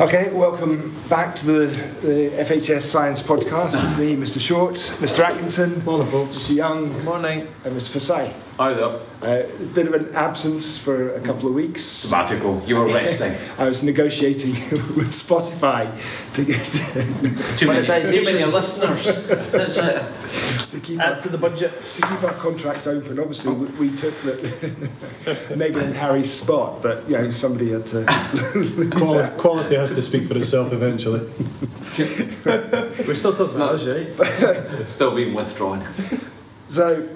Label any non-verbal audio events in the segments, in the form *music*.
Okay, welcome back to the, the FHS Science Podcast with me, Mr. Short, Mr. Atkinson, Morning, folks. Mr. Young, Morning. and Mr. Forsyth. Hi there. Uh, a bit of an absence for a couple of weeks. Sabbatical. You were resting. *laughs* I was negotiating *laughs* with Spotify to get *laughs* too, many, too many listeners. That's it. to keep Add our, to the budget. to keep our contract open. Obviously, we, we took the, Meghan and Harry's spot, but you know somebody had to. Quality, quality has to speak for itself eventually. We're still talking about us, right? Still being withdrawn. So,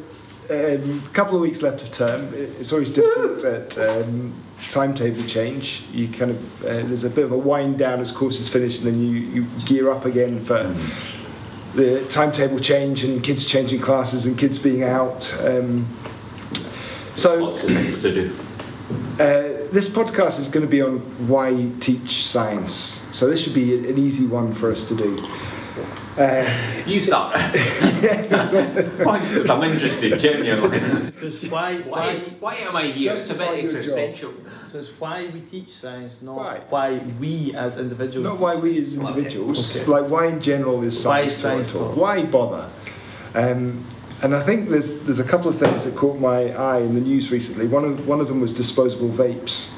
um, a couple of weeks left of term. It's always difficult at um, timetable change. You kind of uh, there's a bit of a wind down as courses finish, and then you, you gear up again for the timetable change and kids changing classes and kids being out. Um, so Lots of things to do. uh, this podcast is going to be on why teach science. So this should be an easy one for us to do. Uh, You start. *laughs* *laughs* I'm interested, genuinely. So it's why, Why, why, why am I here? It's a Justify bit job. existential. so it's why we teach science, not Right. why we as individuals. Not teach why we as individuals, Okay. like why in general is Why science science taught? taught? Why bother? Um, and I think there's there's a couple of things that caught my eye in the news recently. One of one of them was disposable vapes.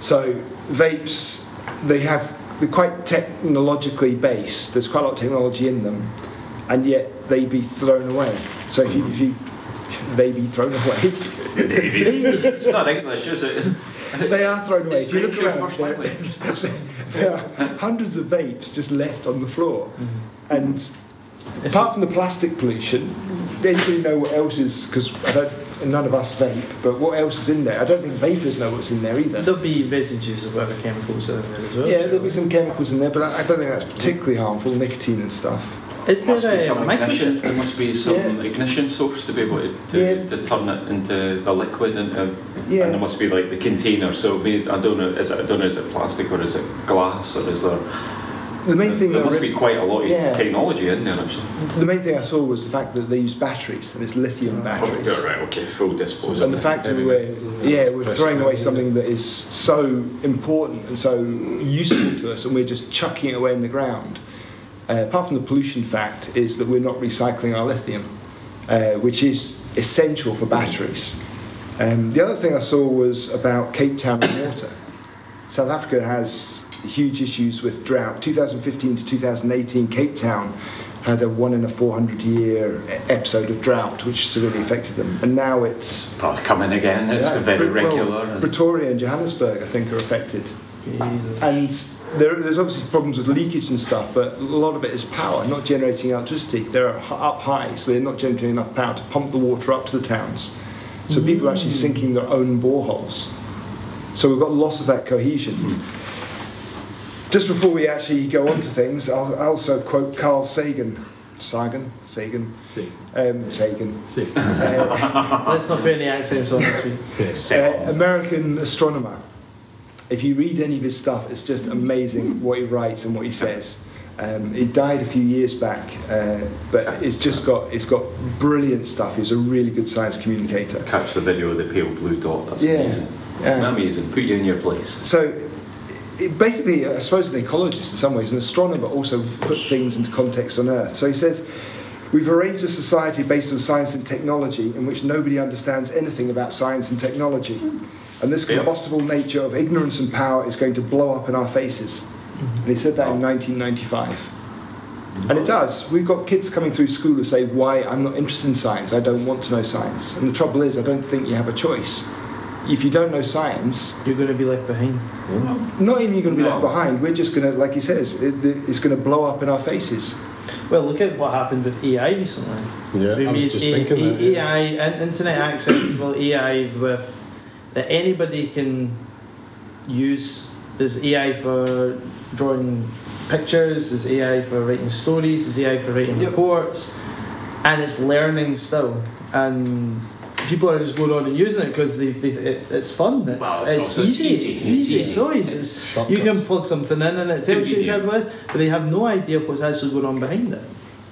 So vapes, they have they're quite technologically based. There's quite a lot of technology in them, and yet they be thrown away. So if you, if you they be thrown *laughs* away, it's not English, is it? they are thrown away. It's If you look around, there- there *laughs* are hundreds of vapes just left on the floor. Mm-hmm. And It's apart from the plastic pollution, anybody know what else is? Because none of us vape, but what else is in there? I don't think vapors know what's in there either. There'll be residues of whatever chemicals are in there as well. Yeah, there'll be some chemicals in there, but I I don't think that's particularly harmful, nicotine and stuff. Is There must there be a some ignition. There must be some Yeah. ignition source to be able to, to, Yeah. to turn it into the liquid, into, uh, and there must be like the container. So I don't know. Is it, I don't know. Is it plastic or is it glass or is there? The main thing there I must re- be quite a lot of Yeah. technology in there. Actually. the main thing I saw was the fact that they use batteries and it's lithium batteries. Oh, right. Okay. Full disposal. And the fact that we're, yeah, we're throwing away something that is so important and so useful to us, and we're just chucking it away in the ground. Uh, apart from the pollution fact, is that we're not recycling our lithium, uh, which is essential for batteries. Um, the other thing I saw was about Cape Town and water. South Africa has huge issues with drought. 2015 to 2018, Cape Town had a one in a 400 year episode of drought, which severely affected them. And now it's Oh, coming again. It's yeah, very Brit- well, regular. and- Pretoria and Johannesburg, I think, are affected. Jesus. And there, there's obviously problems with leakage and stuff, but a lot of it is power, not generating electricity. They're up high, so they're not generating enough power to pump the water up to the towns. So people are actually mm. sinking their own boreholes. So we've got loss of that cohesion. Hmm. Just before we actually go on to things, I'll I'll also quote Carl Sagan. Sagan? Sagan? See. Um, Sagan. See. Uh, *laughs* Let's not put any accents on this week. Yes. uh, American astronomer. If you read any of his stuff, it's just amazing what he writes and what he says. Um, he died a few years back, uh, but it's just got it's got brilliant stuff. He's a really good science communicator. Catch the video of the pale blue dot. That's Yeah. amazing. Yeah. Amazing. Put you in your place. So, it basically, uh, I suppose an ecologist in some ways, an astronomer also put things into context on Earth. So he says, We've arranged a society based on science and technology in which nobody understands anything about science and technology. And this combustible nature of ignorance and power is going to blow up in our faces. And he said that in 1995. And it does. We've got kids coming through school who say, Why? I'm not interested in science. I don't want to know science. And the trouble is, I don't think you have a choice. If you don't know science, You're going to be left behind. not even you're going to be No. left behind. We're just going to, like he says, it, it's going to blow up in our faces. Well, look at what happened with AI recently. Yeah, we I was just A- thinking A- that. yeah. AI, in- internet accessible AI with that anybody can use. There's AI for drawing pictures. There's AI for writing stories. There's AI for writing Yep. reports, and it's learning still. And people are just going on and using it because they, they, it, it's fun. It's, Well, it's it's, easy. easy. It's It's easy. easy. It's always. It's, you can plug something in and it tells you Convenient. exactly what it is, but they have no idea what's actually going on behind it.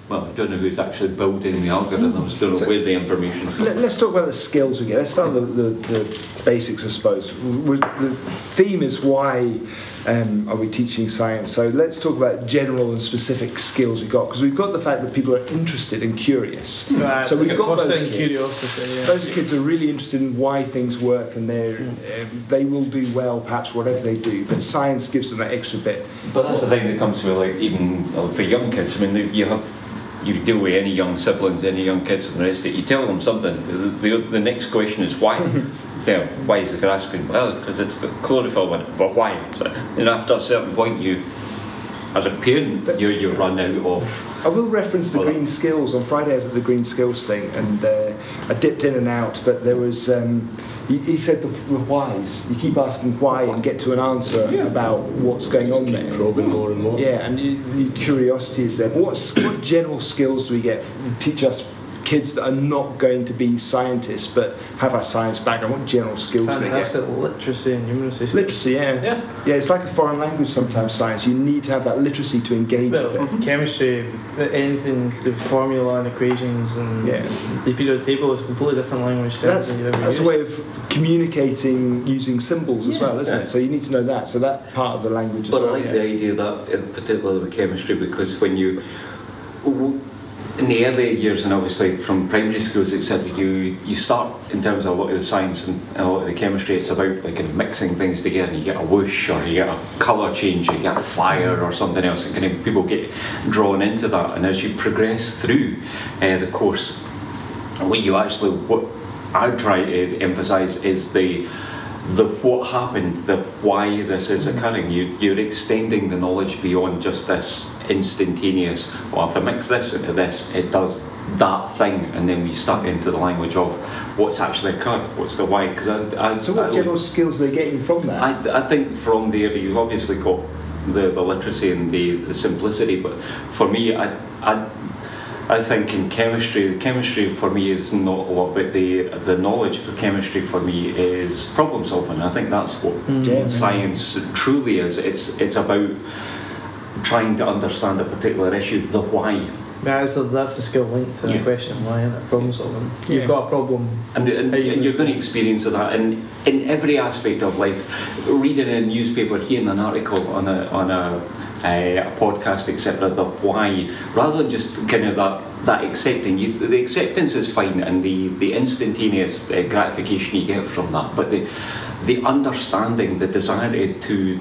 well, I don't know who's actually building the algorithms, don't know So- where the information's coming Let, us talk about the skills again. Let's start with the, the, the basics, I suppose. the theme is why um, are we teaching science? So let's talk about general and specific skills we've got because we've got the fact that people are interested and curious. Right, so we've got those fostering kids. curiosity. Yeah. Those kids are really interested in why things work and they uh, they will do well perhaps whatever they do. But science gives them that extra bit. But that's the thing that comes to like even uh, for young kids. I mean, you have you deal with any young siblings, any young kids, and the rest of it. You tell them something. The, the, the next question is why. *laughs* yeah, why is the grass green? Well, because it's got chlorophyll in it. But why? So, and after a certain point, you, as a parent, you you run out of. I will reference the Well, green skills on Friday. I was at the green skills thing, and uh, I dipped in and out. But there was um, he, he said the, the whys. You keep asking why and get to an answer Yeah. about what's going on Keep there. probing more and more. Yeah, and you, the curiosity is there. But what's, what general skills do we get? Teach us kids that are not going to be scientists but have a science background. What general skills do they get? Fantastic literacy and numeracy. skills. Literacy, yeah. Yeah. Yeah, it's like a foreign language sometimes, science. You need to have that literacy to engage Well, with it. *laughs* chemistry, anything to do with formula and equations and Yeah. the periodic table is a completely different language to That's, anything you've ever that's a way of communicating using symbols as well, isn't Yeah. it? So you need to know that. So that part of the language as But I well. like yeah. the idea of that, in particular with chemistry, because when you, in the earlier years, and obviously from primary schools, etc., you you start in terms of a lot of the science and a lot of the chemistry. It's about like mixing things together. You get a whoosh, or you get a colour change, you get a fire, or something else, and kind of people get drawn into that. And as you progress through uh, the course, what you actually what I try to emphasise is the the what happened, the why this is occurring. You, you're extending the knowledge beyond just this instantaneous. Well, if I mix this into this, it does that thing, and then we start into the language of what's actually occurred, what's the why. Because I, I, So what I, general skills are they getting from that? I, I think from there you've obviously got the, the literacy and the, the simplicity, but for me, I, I, I think in chemistry, chemistry for me is not a lot, but the the knowledge for chemistry for me is problem solving. I think that's what mm. Yeah. science truly is. It's it's about trying to understand a particular issue, the why. That's the, that's the skill linked to the Yeah. question why isn't it? problem solving. Yeah. You've got a problem. And, and, you and you're going to experience that in, in every aspect of life. Reading a newspaper, hearing an article on a, on a, a, a podcast, etc., the why, rather than just kind of that, that accepting. You, the acceptance is fine and the, the instantaneous uh, gratification you get from that, but the, the understanding, the desire to,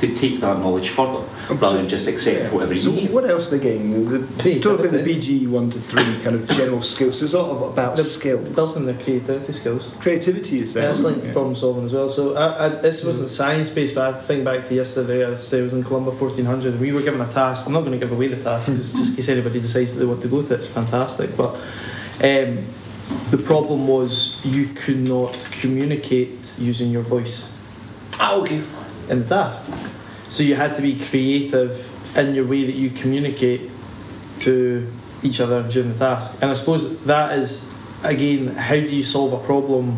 to take that knowledge further, rather than just accept Yeah. whatever So you hear. what else are they getting? The, Creativity. talk about the BG one to three kind of general skills. There's a lot about The- skills. Building their creativity skills. Creativity is there. That's linked to problem solving as well. So I, I, this wasn't science based, but I think back to yesterday. I was, I was in Colombo 1400, and we were given a task. I'm not going to give away the task, 'cause just in case anybody decides that they want to go to it. It's fantastic, but um, the problem was you could not communicate using your voice Ah, okay. In the task. So you had to be creative in your way that you communicate to each other during the task. And I suppose that is, again, how do you solve a problem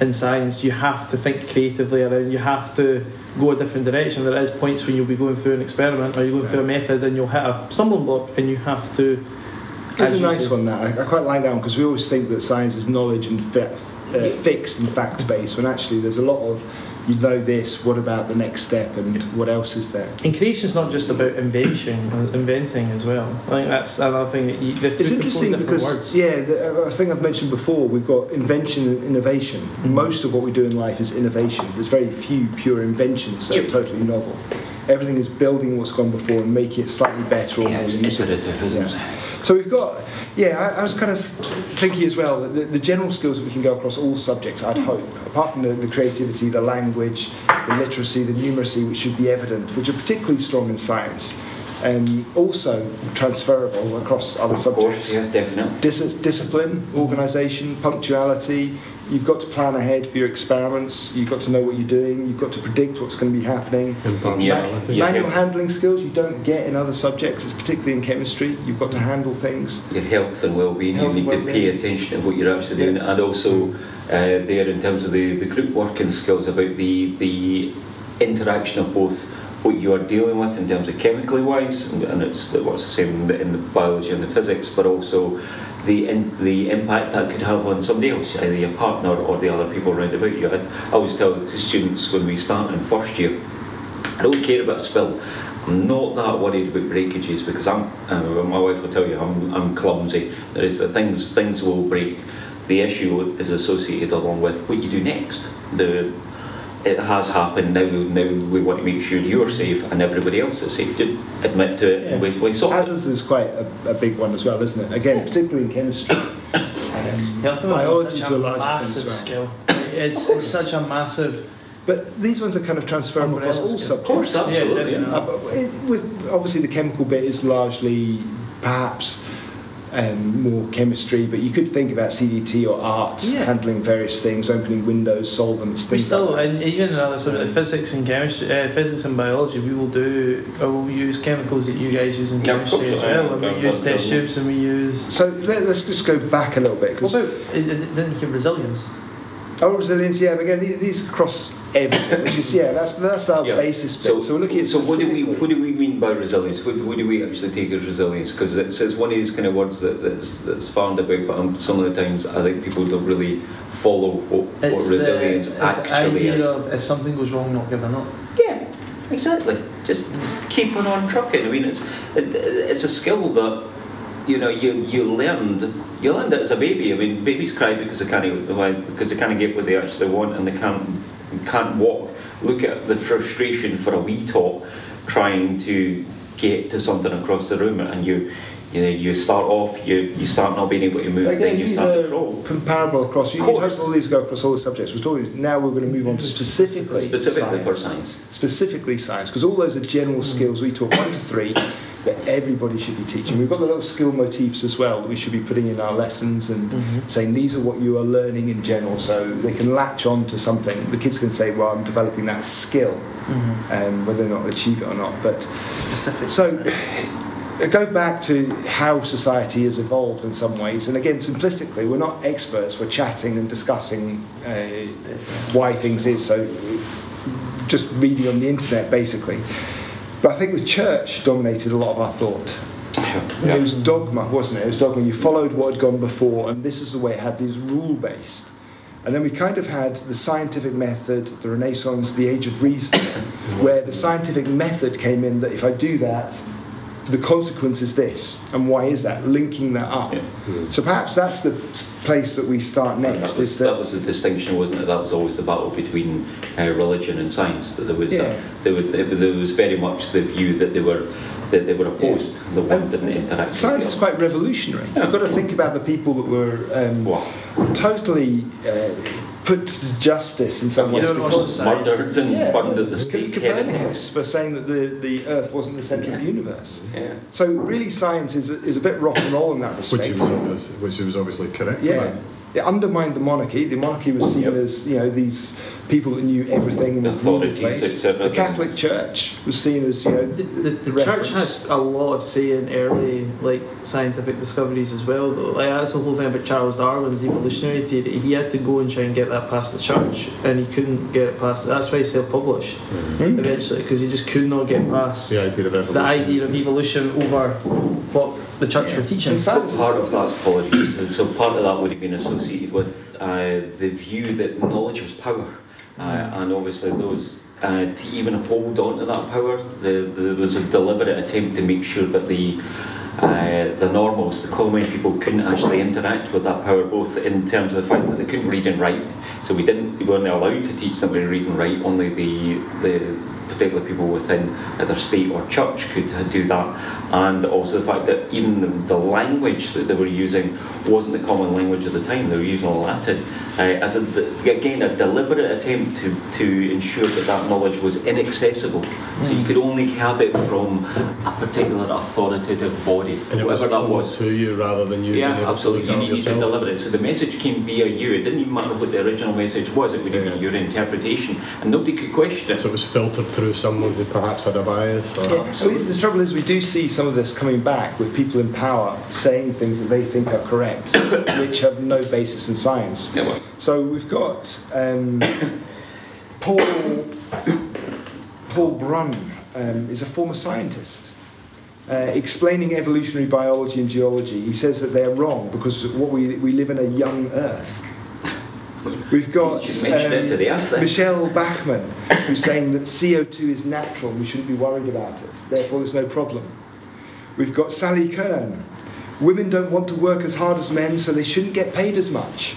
in science? You have to think creatively around, you have to go a different direction. There is points when you'll be going through an experiment or you're going through a method and you'll hit a stumbling block and you have to. There's as a nice say- one that I, I quite like that one because we always think that science is knowledge and fi- uh, fixed and fact based when actually there's a lot of you know this what about the next step and what else is there And creation's not just about invention, uh, inventing as well. I think that's another thing that you. They're it's interesting because words. yeah the, I think I've mentioned before we've got invention and innovation Mhm. most of what we do in life is innovation there's very few pure inventions that Yep. are totally novel everything is building what's gone before and making it slightly better or Yeah, more it's useful. iterative, isn't it? So we've got, yeah, I, I was kind of thinking as well that the, the general skills that we can go across all subjects, I'd hope, apart from the, the creativity, the language, the literacy, the numeracy, which should be evident, which are particularly strong in science, and also transferable across other Of course, subjects. yeah, definitely. Dis- discipline, organisation, punctuality. You've got to plan ahead for your experiments. You've got to know what you're doing. You've got to predict what's going to be happening. Yeah. Manual handling skills you don't get in other subjects, particularly in chemistry. You've got to handle things. your health and well-being. Health you need and to pay attention to what you're actually doing, and also uh, there in terms of the, the group working skills about the the interaction of both what you are dealing with in terms of chemically wise, and, it's what's the same in the, in the biology and the physics, but also the in, the impact that could have on somebody else, either your partner or the other people around about you. I, I always tell the students when we start in first year, I don't care about spill. I'm not that worried about breakages because I'm. Uh, my wife will tell you I'm, I'm clumsy. There is the things things will break. The issue is associated along with what you do next. The it has happened. Now, now we want to make sure you're safe and everybody else is safe. Just admit to it and we, we solve. Hazards is quite a, a big one as well, isn't it? Again, particularly in chemistry. *coughs* Um, biology is to a a large extent massive as well. skill. It's, it's such a massive. But these ones are kind of transferable across all Umbrella skill. Of course, subjects. Yeah, absolutely. Uh, with, obviously, the chemical bit is largely perhaps um, more chemistry, but you could think about CDT or art Yeah. handling various things, opening windows, solvents, We things still, like and that. even in other sort of physics and chemistry, uh, physics and biology, we will do, or we'll use chemicals that you guys use in Yeah, chemistry as well. And Yeah, we use test yeah. tubes and we use. So let, us just go back a little bit. What 'cause- about, uh, didn't you have resilience? oh, resilience, yeah, but again, these, these across everything, which is, yeah, that's, that's our Yeah. basis bit. So, we're looking at so what do we what do we mean by resilience? What, what do we actually take as resilience? Because it's, it's one of these kind of words that, that's that's found about, but um, some of the times I think people don't really follow what, what resilience the, actually idea is. of if something goes wrong, not giving up. Yeah, exactly. Just, just keep on on trucking. I mean, it's it, it's a skill that you know you you learned you learned it as a baby. I mean, babies cry because they can't because they can't get what they actually want and they can't can't walk. Look at the frustration for a wee tot trying to get to something across the room, and you. You know, you start off, you, you start not being able to move, Again, then you start to crawl. comparable across. You Of you course. hope all these go across all the subjects. We're talking, now we're going to move on to specifically Specifically science. science. Specifically science, because all those are general skills. We talk one to three that everybody should be teaching. We've got the little skill motifs as well that we should be putting in our lessons and saying these are what you are learning in general, so they can latch on to something. The kids can say, "Well, I'm developing that skill," um, whether or not they achieve it or not. But Specific. so, go back to how society has evolved in some ways, and again, simplistically, we're not experts. We're chatting and discussing uh, why things is. So, just reading on the internet, basically. But I think the church dominated a lot of our thought. Yeah. It was dogma, wasn't it? It was dogma. You followed what had gone before, and this is the way it had these rule based. And then we kind of had the scientific method, the Renaissance, the Age of Reason, where the scientific method came in that if I do that, the consequence is this. And why is that? Linking that up. Yeah. So perhaps that's the place that we start next. That is was, that, that was the distinction, wasn't it? That was always the battle between uh, religion and science. That there was, Yeah. uh, there, was, there was very much the view that they were that they were opposed. The one And didn't interact. Science is quite revolutionary. Yeah. You've got to think about the people that were um, Wow. totally uh, put to justice in some You ways. don't because- ostracize. Murdered and Yeah. burned at the stake. Copernicus for saying that the, the Earth wasn't the centre of the universe. Yeah. So really, science is a, is a bit rock and roll in that Which respect. he was, obvious, which he was obviously correct yeah, about. It undermined the monarchy. The monarchy was seen Yep. as you know these people that knew everything and would rule the place. The Catholic Church was seen as you know The, the, the the church reference. had a lot of say in early like scientific discoveries as well though. Like that's the whole thing about Charles Darwin's evolutionary theory. He had to go and try and get that past the church and he couldn't get it past that's why he self-published Hmm? eventually because he just could not get past The idea of evolution. the idea of evolution over what the church were teaching. And science- Part of that's apologies. And so part of that would have been associated with uh, the view that knowledge was power. Uh, and obviously those uh, to even hold on to that power, the, there was a deliberate attempt to make sure that the uh, the normals, the common people, couldn't actually interact with that power, both in terms of the fact that they couldn't read and write. So we didn't, we weren't allowed to teach them to read and write. Only the the particular people within either state or church could do that, and also the fact that even the, the language that they were using wasn't the common language of the time. They were using Latin uh, as a, again a deliberate attempt to, to ensure that that knowledge was inaccessible. So you could only have it from a particular authoritative body, And it was whoever that was. to you rather than you Yeah, absolutely. You needed to deliver it. So the message came via you. It didn't even matter what the original message was. It would have been your interpretation, and nobody could question it. So it was filtered through someone who perhaps had a bias. Or Yeah, so the trouble is, we do see some of this coming back with people in power saying things that they think are correct, *coughs* which have no basis in science. Yeah, well, So we've got um, *coughs* Paul Paul Broun um, is a former scientist. Uh, explaining evolutionary biology and geology, he says that they're wrong because what we, we live in a young Earth. We've got You should mention it to the Michele Bachmann, who's saying that CO2 is natural, and we shouldn't be worried about it, therefore there's no problem. We've got Sally Kern. Women don't want to work as hard as men, so they shouldn't get paid as much.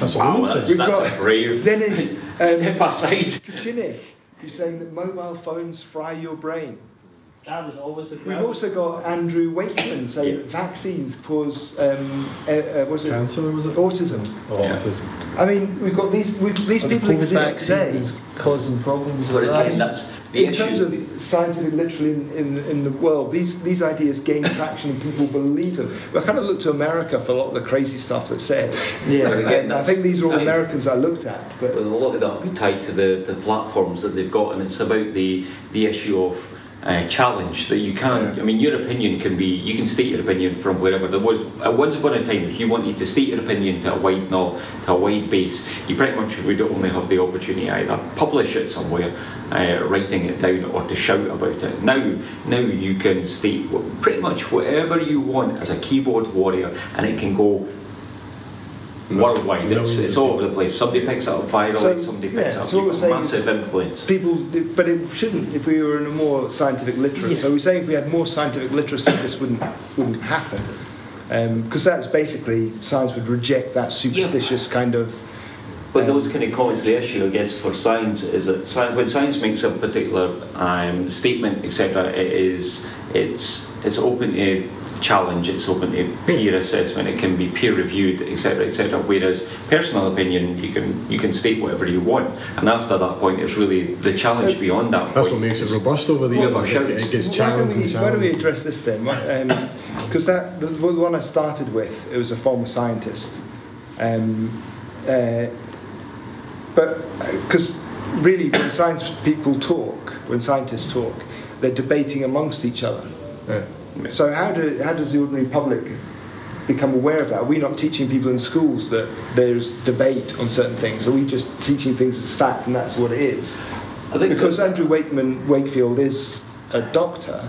That's Wow, what we that's, We've that's got- a brave Denny *laughs* step um, aside. Kucinich, who's saying that mobile phones fry your brain. That was always the We've also got Andrew Wakeman saying that vaccines cause um, uh, uh, what's it? Cancer, was it? autism. Oh, Yeah. autism. I mean, we've got these we've, these Or people COVID exist vaccine today. is causing problems. But again, that. that's the in terms issue. of scientific literacy in, in, in the world, these, these ideas gain traction and people believe them. But I kind of look to America for a lot of the crazy stuff that's said. yeah. But again, And I think these are all I- Americans I looked at. But But a lot of that will be tied to the, the platforms that they've got, and it's about the, the issue of uh, challenge that you can. Yeah. I mean, your opinion can be you can state your opinion from wherever. There was at once upon a time, if you wanted to state your opinion to a wide no, to a wide base, you pretty much would only have the opportunity either publish it somewhere, uh, writing it down, or to shout about it. Now, now you can state pretty much whatever you want as a keyboard warrior, and it can go worldwide. It's, Millions it's all over the place. Somebody picks it up virally, So, somebody picks yeah, it up. so what You've we're got saying is- massive influence. people, but it shouldn't if we were in a more scientific literacy. Yeah. So we're saying if we had more scientific literacy, this wouldn't wouldn't happen. Because that's basically science would reject that superstitious kind of. But those kind of comments, the issue, I guess, for science is that sci- when science makes a particular um, statement, etc., it is it's it's open to challenge, it's open to peer assessment, it can be peer reviewed, etc., etc. Whereas personal opinion, you can you can state whatever you want, and after that point, it's really the challenge So- beyond that. That's point what makes it robust over the Yeah, years. for is sure. It, it gets Why don't challenged we, and why don't we address this then? Because that the, the one I started with, it was a former scientist. Um, uh, but because really, when science people talk, when scientists talk, they're debating amongst each other. Yeah. So how do how does the ordinary public become aware of that? Are we not teaching people in schools that there's debate on certain things? Are we just teaching things as fact and that's what it is? I think Because that- Andrew Wakeman Wakefield is a doctor,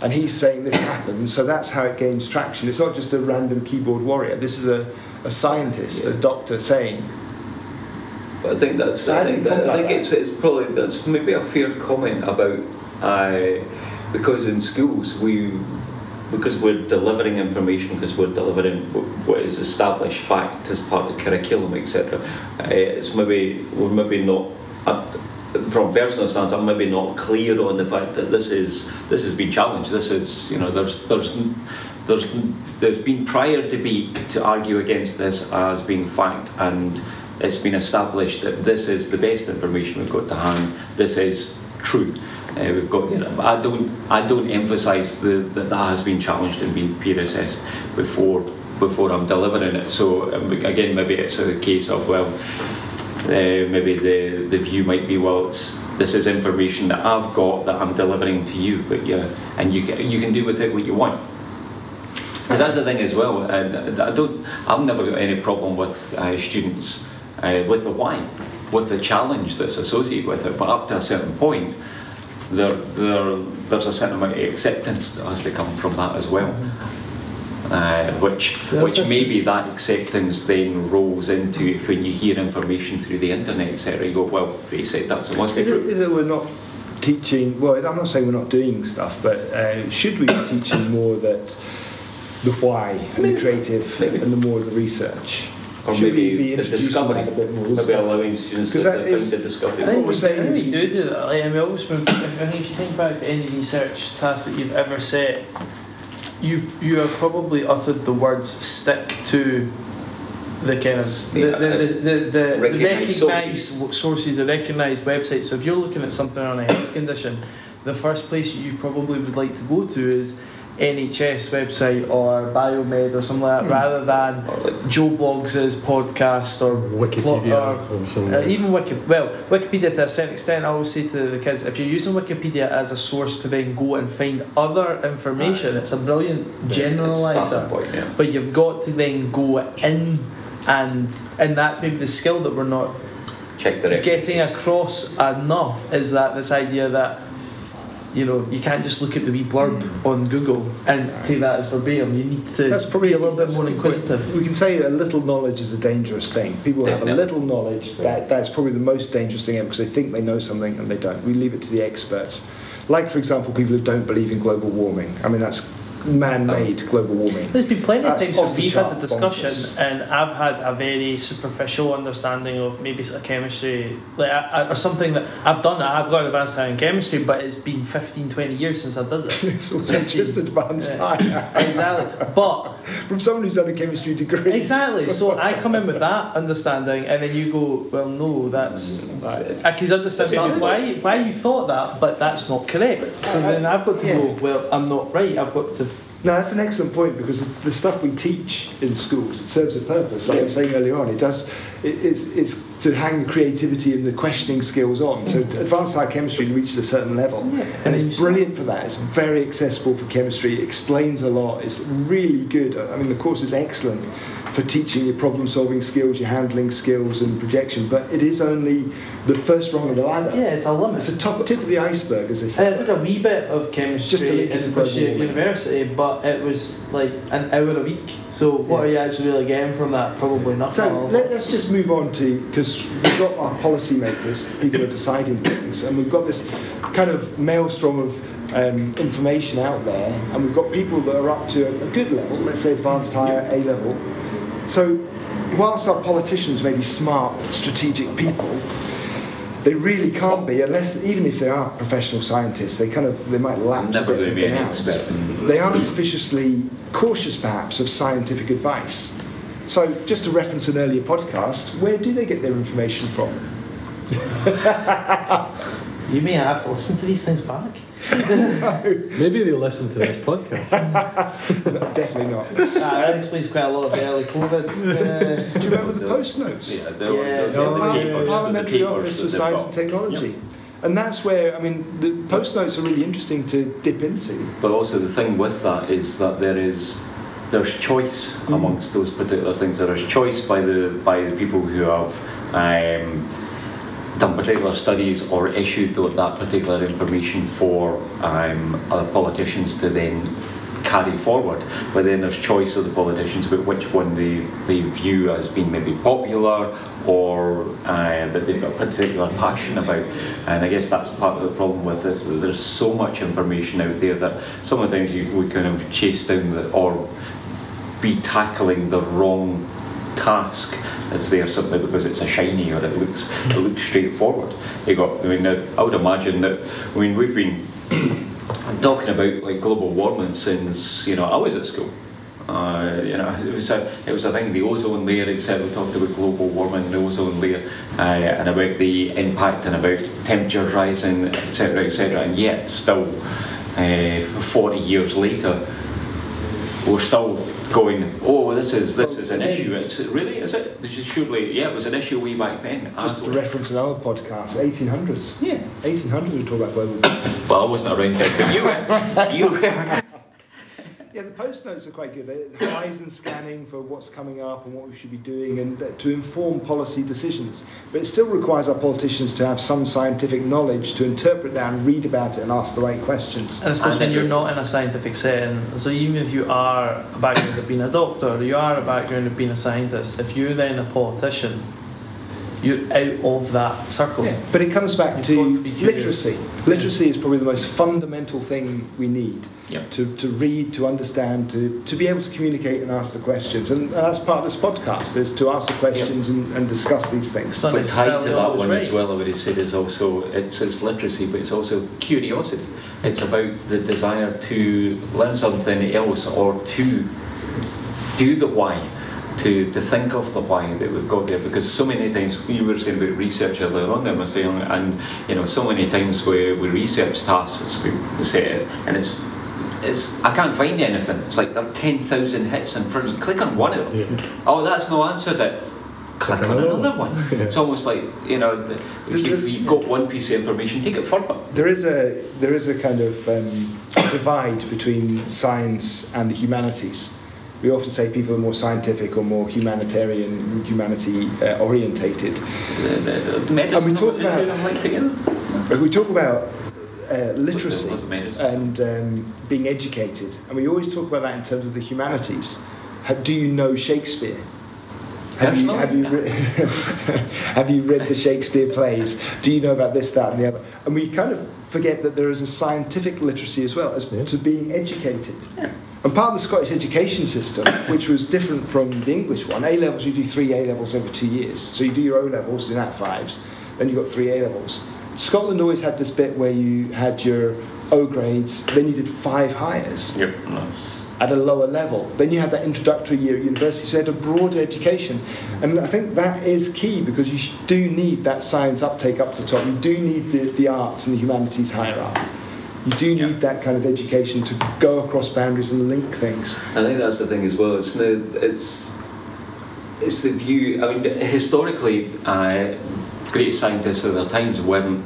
and he's saying this happened, so that's how it gains traction. It's not just a random keyboard warrior. This is a, a scientist, a doctor saying. But I think that's. So I think, you that, I think that? it's, it's probably that's maybe a fair comment about uh, because in schools we because we're delivering information because we're delivering what is established fact as part of the curriculum etc. Uh, it's maybe we're maybe not. From personal stance, I'm maybe not clear on the fact that this is this has been challenged. This is you know there's there's there's there's been prior debate to argue against this as being fact and it's been established that this is the best information we've got to hand. This is true. Uh, we've got. You know, I don't. I don't emphasise that that has been challenged and been peer assessed before before I'm delivering it. So um, again, maybe it's a case of well, uh, maybe the the view might be well, this is information that I've got that I'm delivering to you, but yeah, and you can, you can do with it what you want. Because that's the thing as well. And I don't. I've never got any problem with uh, students uh, with the why, with the challenge that's associated with it. But up to a certain point, there, there, there's a certain amount of acceptance that has to come from that as well. Uh, which, There's which maybe that acceptance then rolls into if when you hear information through the internet, etc. You go, well, they said that, so it must be Is it, true. is it we're not teaching? Well, I'm not saying we're not doing stuff, but uh, should we be teaching more that the why and the creative Maybe. and the more the research? Or should maybe be the introducing discovery. that a bit more? Maybe allowing students to, 'Cause that is- the discovery. I think we're we, saying we do do that. Like, I mean, always, when, if, I think if you think back to any research task that you've ever set, you you have probably uttered the words "stick to." The kind of the, the, the, the, the Recognised recognised sources, the recognised websites. So if you're looking at something on a health condition, the first place you probably would like to go to is NHS website or Biomed or something like that, rather than like Joe Bloggs' podcast or Wikipedia or or uh, even Wiki, well, Wikipedia to a certain extent, I always say to the kids, if you're using Wikipedia as a source to then go and find other information, it's a brilliant generalizer. point, yeah. But you've got to then go in and and that's maybe the skill that we're not getting across enough is that this idea that you know, you can't just look at the wee blurb mm. on Google and take that as verbatim. You need to That's probably be a little bit more inquisitive. We can say a little knowledge is a dangerous thing. People have a little knowledge. That that's probably the most dangerous thing ever because they think they know something and they don't. We leave it to the experts. Like, for example, people who don't believe in global warming. I mean, that's man-made um, global warming. There's been plenty of times when we've had the discussion, bonkers. and I've had a very superficial understanding of maybe sort of chemistry, like I, I- or something that I've done. I've got advanced high in chemistry, but it's been 15, 20 years since I did it. So *laughs* it's just advanced higher exactly, but *laughs* from someone who's done a chemistry degree. exactly. So I come in with that understanding, and then you go, well, no, that's. Mm. because I can understand that, why why you thought that, but that's not correct. So then I've got to Yeah. go. Well, I'm not right. I've got to. No, that's an excellent point because the stuff we teach in schools it serves a purpose. Like I was saying earlier on, it does. It, it's, it's to hang creativity and the questioning skills on. So advanced high chemistry reaches a certain level, and it's brilliant for that. It's very accessible for chemistry. It explains a lot. It's really good. I mean, the course is excellent for teaching your problem-solving skills, your handling skills, and projection. But it is only the first rung of the ladder. Yeah, it's a limit. It's the top tip of the iceberg, as they say. I say. did a wee bit of chemistry Just to link it in at university, but it was like an hour a week. So what Yeah. are you actually really getting from that? Probably nothing. So let, us just move on to because we've got our policymakers, people who are deciding things, and we've got this kind of maelstrom of um, information out there, and we've got people that are up to a, a good level, let's say advanced higher A level. So whilst our politicians may be smart, strategic people, they really can't be unless even if they are professional scientists, they kind of they might lapse. never a bit going to be an out. expert. They aren't sufficiently cautious, perhaps, of scientific advice. So, just to reference an earlier podcast, where do they get their information from? *laughs* you may have to listen to these things back. *laughs* Maybe they listen to this podcast. *laughs* Definitely not. Ah, that explains quite a lot of the early COVID. Uh, Do you remember the post notes? Yeah, there were Yeah, yeah, are the yeah, papers, yeah. the Parliamentary Office that for Science and Technology. And that's where, I mean, the post notes are really interesting to dip into. But also the thing with that is that there is there's choice Mm. amongst those particular things. There is choice by the by the people who have um, done particular studies or issued that particular information for um, other politicians to then carry forward. But then there's choice of the politicians about which one they, they view as being maybe popular or uh, that they've got a particular passion about. And I guess that's part of the problem with this. That there's so much information out there that sometimes you would kind of chase down the, or be tackling the wrong task is there simply because it's a shiny or it looks it looks straightforward. You got I mean I would imagine that I mean we've been *coughs* talking about like global warming since you know I was at school. Uh, you know, it was a it was a thing. The ozone layer, etc. We talked about global warming, the ozone layer, uh, and about the impact and about temperatures rising, etc., etc. And yet, still, uh, forty years later, we're still going. Oh, this is this is an issue. It's really is it? This is Surely, yeah, it was an issue way back then. Just to Absolutely. reference another podcast, 1800s. Yeah. 1800s we talk about global warming. Well, I wasn't around then, but you were. *laughs* You were. Yeah, the post notes are quite good. They're horizon scanning for what's coming up and what we should be doing and to inform policy decisions. But it still requires our politicians to have some scientific knowledge to interpret that and read about it and ask the right questions. And especially when you're you're- not in a scientific setting, so even if you are a background of being a doctor, you are a background of being a scientist, if you're then a politician, you're out of that circle. Yeah, but it comes back You've to to literacy. Literacy is probably the most fundamental thing we need Yep. to, to read, to understand, to, to be able to communicate and ask the questions. And, and that's part of this podcast, is to ask the questions and, and discuss these things. It's But tied to that one right. as well, I would have said is also it's, it's literacy, but it's also curiosity. It's about the desire to learn something else or to do the why, to, to think of the why that we've got there. Because so many times you were saying about research earlier on, I was saying, and you know, so many times where we research tasks to set it, and it's it's I can't find anything. It's like there are ten thousand hits in front of you. Click on one of them. Oh, that's no answer. That click on another another one. Yeah. *laughs* It's almost like you know, the- if you've, you've got one piece of information, take it further. There is a there is a kind of um, *coughs* divide between science and the humanities. We often say people are more scientific or more humanitarian, humanity uh, orientated. And we talk of the two about- of them linked together. But we talk about uh, literacy and um, being educated. And we always talk about that in terms of the humanities. How, do you know Shakespeare? Have you, have, you re- *laughs* have you read the Shakespeare plays? Do you know about this, that, and the other? And we kind of forget that there is a scientific literacy as well as Yeah. to being educated. Yeah. And part of the Scottish education system, which was different from the English one, A levels you do three A levels over two years. So you do your O levels in at fives, then you've got three A levels. Scotland always had this bit where you had your O grades, then you did five Highers Yep. That's, at a lower level. Then you had that introductory year at university, so you had a broader education. And I think that is key because you do need that science uptake up to the top. You do need the, the arts and the humanities higher up. You do need Yeah. that kind of education to go across boundaries and link things. I think that's the thing as well. It's the it's it's the view. I mean, historically, uh, great scientists of their times weren't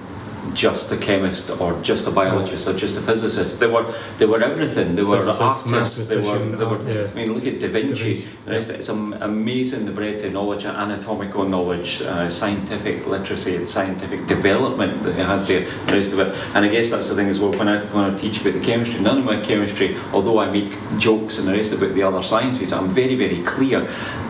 just a chemist or just a biologist or just a physicist. They were they were everything. They were Physicist, artists. They were, they were yeah. I mean, look at Da Vinci. Da Vinci, rest—it's amazing the breadth of knowledge, anatomical knowledge, uh, scientific literacy, and scientific development that they had there. The rest of it, and I guess that's the thing as well. When I when I teach about the chemistry, none of my chemistry, although I make jokes and the rest about the other sciences, I'm very very clear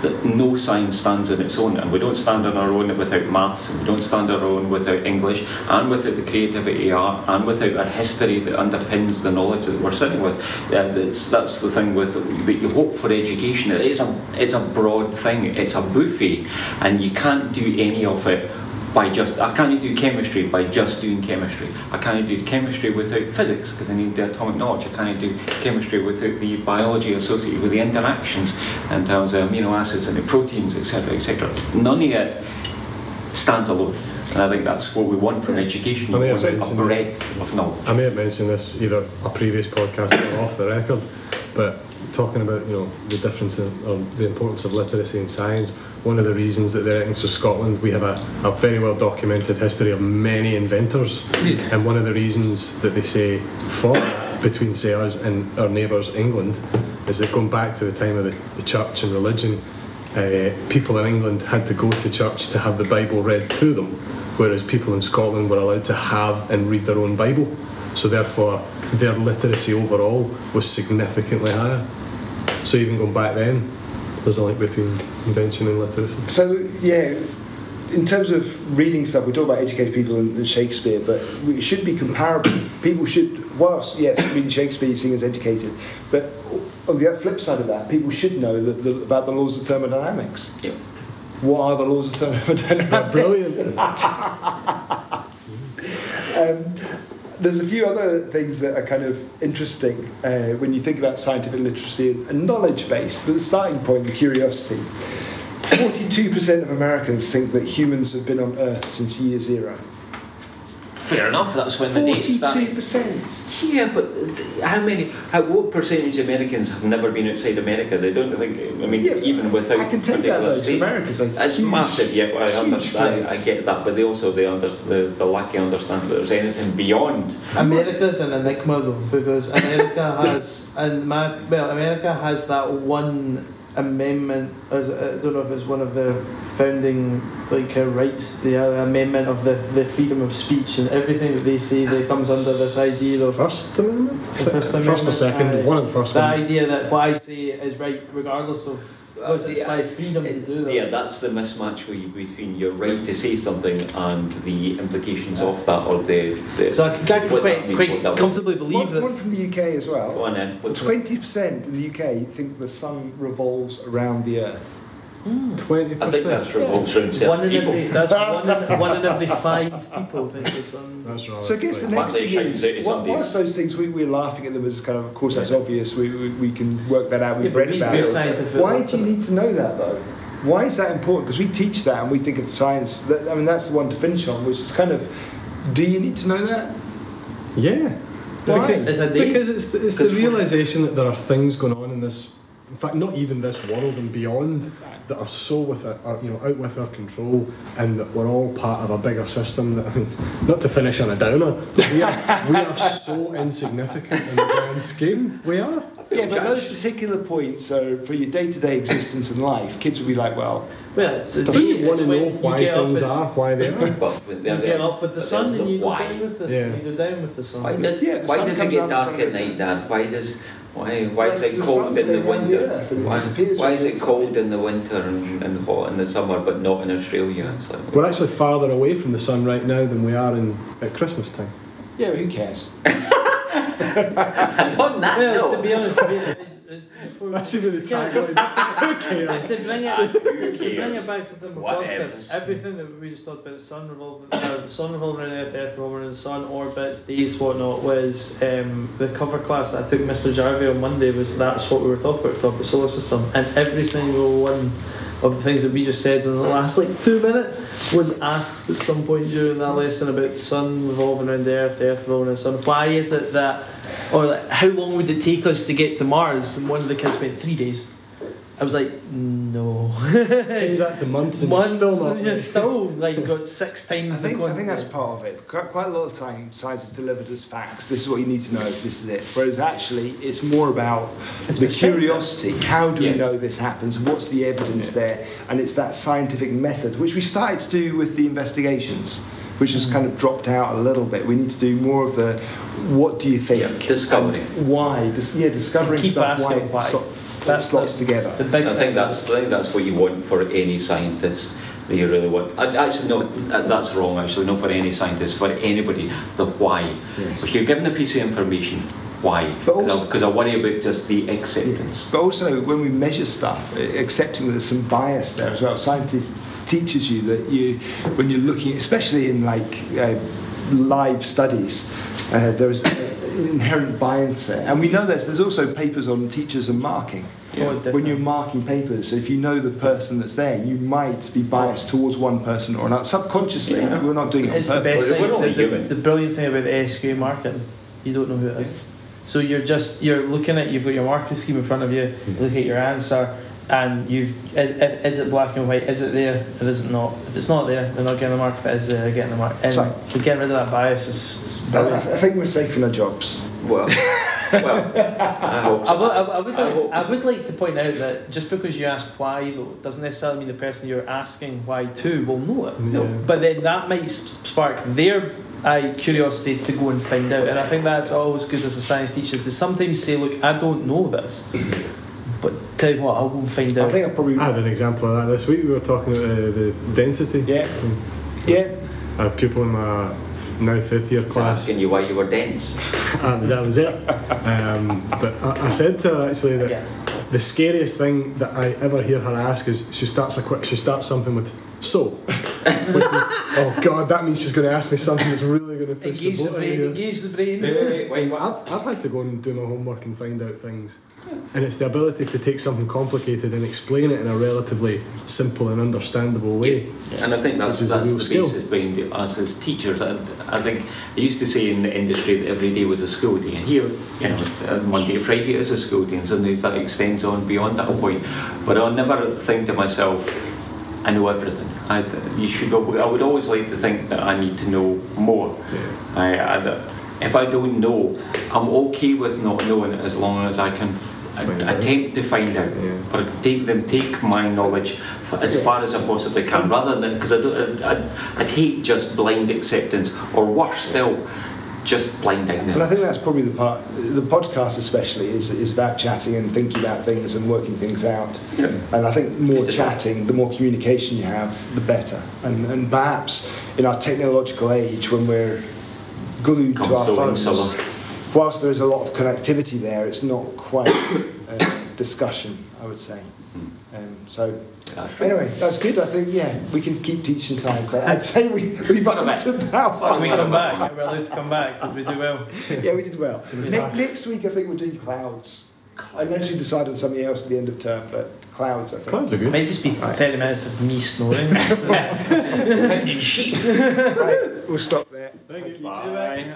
that no science stands on its own, and we don't stand on our own without maths, and we don't stand on our own without English, and without the creativity and without our history that underpins the knowledge that we're sitting with. That's that's the thing with that you hope for education. It is a it's a broad thing. It's a buffet, and you can't do any of it by just I can't do chemistry by just doing chemistry. I can't do chemistry without physics because I need the atomic knowledge. I can't do chemistry without the biology associated with the interactions in terms of amino acids and the proteins, etc., etc. None of it stands alone. And I think that's what we want from education. I mean, want a breadth of knowledge. I may have mentioned this either a previous podcast or off the record, but talking about you know the difference in, or the importance of literacy in science. One of the reasons that they reckon so Scotland we have a, a very well documented history of many inventors, and one of the reasons that they say for between say us and our neighbours England is that going back to the time of the, the church and religion, uh, people in England had to go to church to have the Bible read to them, whereas people in Scotland were allowed to have and read their own Bible. So therefore, their literacy overall was significantly higher. So even going back then, there's a link between invention and literacy. So yeah, in terms of reading stuff, we talk about educated people and Shakespeare, but it should be comparable. People should, whilst yes, reading Shakespeare, you sing as educated, but on the flip side of that, people should know that the, about the laws of thermodynamics. Yep. What are the laws of thermodynamics? Brilliant. *laughs* Um, there's a few other things that are kind of interesting uh, when you think about scientific literacy and knowledge base. The starting point, the curiosity. 42% of Americans think that humans have been on Earth since year zero. Fair enough. That's when the date started. 42%. Yeah, but how many? How, what percentage of Americans have never been outside America? They don't think. I mean, Yeah, even without I can take that particular though, 'cause state. America's a It's huge- massive, yeah. I understand. I place. get that, but they also they under, the the lack of understanding that there's anything beyond. America's an enigma though, because America *laughs* has, and my, well, America has that one amendment, as I don't know if it's one of the founding like uh, rights, the uh, amendment of the, the freedom of speech, and everything that they say that comes under this idea of First Amendment? The First First or second? one of the first the ones. idea that what I say is right regardless of was it's my uh, freedom to do that. Yeah, that's the mismatch we- between your right to say something and the implications of that, or the. the So I can, I can quite, means, quite that comfortably believe One, that one from the UK as Go well. on then. 20% in the UK think the sun revolves around the Earth. Twenty I think that's percent. revolves around one certain in people. every that's one in, *laughs* one in every five people thinks the sun. That's right. So I guess the next they thing shine is, out to wh- somebody's- whilst those things we, we're laughing at them as kind of, of course that's obvious, we, we, we can work that out, we've but read we- about we're it. scientific. Why do you need to know that though? Why is that important? Because we teach that and we think of science, that, I mean that's the one to finish on, which is kind of, do you need to know that? Yeah. Why? Because, It's a day. because it's the, it's the we're- realization that there are things going on in this, in fact, not even this world and beyond, that are so with our, are, you know out with our control, and that we're all part of a bigger system. That I *laughs* mean, not to finish on a downer, we are we are so *laughs* insignificant in the grand scheme. We are. Yeah, but those particular points are for your day-to-day existence in life. Kids will be like, well, Well, it's a Don't you want to when know why things are, why they are? But with You the- get up with the but sun there's and you go why. down with the Yeah. you go down with the sun. Why does, Yeah, the why sun does it get dark at night, down. Dad? Why does why why is it cold in the winter? earth and it Why, disappears why when is it cold in the winter and, and hot in the summer, but not in Australia? It's like We're actually farther away from the sun right now than we are in at Christmas time. yeah, who cares? *laughs* and *laughs* on that Well, note, to be honest, it's, it's, before we- That's even the to get- tagline. *laughs* Who to bring it to, to bring it back to the Whatever. everything that we just talked about, the sun revolving, uh, the sun revolving around the earth, the earth revolving around the sun, orbits, days, whatnot, was um, the cover class that I took Mr. Jarvie on Monday was that's what we were talking about, talking about the solar system, and every single one of the things that we just said in the last like two minutes was asked at some point during that lesson about the sun revolving around the earth, the earth revolving around the sun. Why is it that, or like, how long would it take us to get to Mars? And one of the kids went three days. I was like, no. Change that to months and *laughs* Months, it's still not. yeah, still like got six I times the think, I think that's part of it. Quite, quite a lot of time, science is delivered as facts. This is what you need to know. This is it. Whereas actually, it's more about It's the curiosity. How do Yeah. we know this happens? What's the evidence there? And it's that scientific method, which we started to do with the investigations, which has kind of dropped out a little bit. We need to do more of the what do you think? Yeah, discovery. Why? Dis- yeah, discovering Keep stuff. asking why. So, That's slots the- together. the big I thing. think that's I think that's what you want for any scientist that you really want. I, actually, no, that's wrong. Actually, not for any scientist, for anybody. The why. Yes. If you're given a piece of information, why? Because I, worry about just the acceptance. But also, when we measure stuff, uh, accepting that there's some bias there as well. Science teaches you that you, when you're looking, especially in like uh, live studies, uh, there's an inherent bias there. And we know this. There's also papers on teachers and marking. Yeah. Oh, When you're marking papers, if you know the person that's there, you might be biased towards one person or another. Subconsciously, Yeah. we're not doing it It's the purpose. best We're thing. The, the, the brilliant thing about the SQA marking, you don't know who it is. So you're just you're looking at you've got your marking scheme in front of you. You look at your answer, and you is, is it black and white? Is it there? Or is it not? If it's not there, they're not getting the mark. If it is there, they're getting the mark. And Sorry. getting rid of that bias is, is I, I think we're safe in our jobs. Well, well, I hope. I would, I, would- I, would I like, hope- I would like to point out that just because you ask why, though, doesn't necessarily mean the person you're asking why to will know it. No. Yeah. But then that might spark their uh, curiosity to go and find out. And I think that's always good as a science teacher to sometimes say, look, I don't know this. But tell you what, I'll go and find I think I probably. I had an example of that this week. We were talking about uh, the density. Yeah. Yeah. A pupil in my now fifth year class. asking you why you were dense. *laughs* Uh, that was it. Um, but I, I said to her actually that guess. the scariest thing that I ever hear her ask is she starts a quick she starts something with so. *laughs* Which oh God, that means she's going to ask me something that's really going to push Engage the the boat brain, here. engage the brain. Wait, wait, wait, I've, I've had to go and do my homework and find out things. And it's the ability to take something complicated and explain it in a relatively simple and understandable way. And I think that's, Which is a that's the skill. basis behind us as teachers. I, I think I used to say in the industry that every day was a school day. And here, you know, uh, Monday to Friday is a school day, and sometimes that extends on beyond that point. But I'll never think to myself, I know everything. I, you should. I would always like to think that I need to know more. I, I, if I don't know, I'm okay with not knowing it as long as I can f- attempt to find out Yeah. or take them take my knowledge f- as Yeah. far as I possibly can, rather than because I don't, I'd, I'd hate just blind acceptance, or worse still, just blind ignorance. And I think that's probably the part, the podcast especially, is, is about chatting and thinking about things and working things out. Yeah. And I think more chatting, the more communication you have, the better. And, and perhaps in our technological age, when we're glued to our phones, summer. whilst there's a lot of connectivity there, it's not quite uh, discussion, I would say. Hmm. Um, so That's anyway, that's good. I think yeah, we can keep teaching science. I'd say we we've Fun of it. answered that Can one. we come back? Are we allowed to come back? Did we do well? *laughs* Yeah, we did well. we Ne- pass? next week, I think we're doing clouds. Unless we decide on something else at the end of term, but clouds, I think. Clouds are It good. might just be 30 minutes of me snoring. *laughs* *laughs* Right, we'll stop there. Thank you. Bye.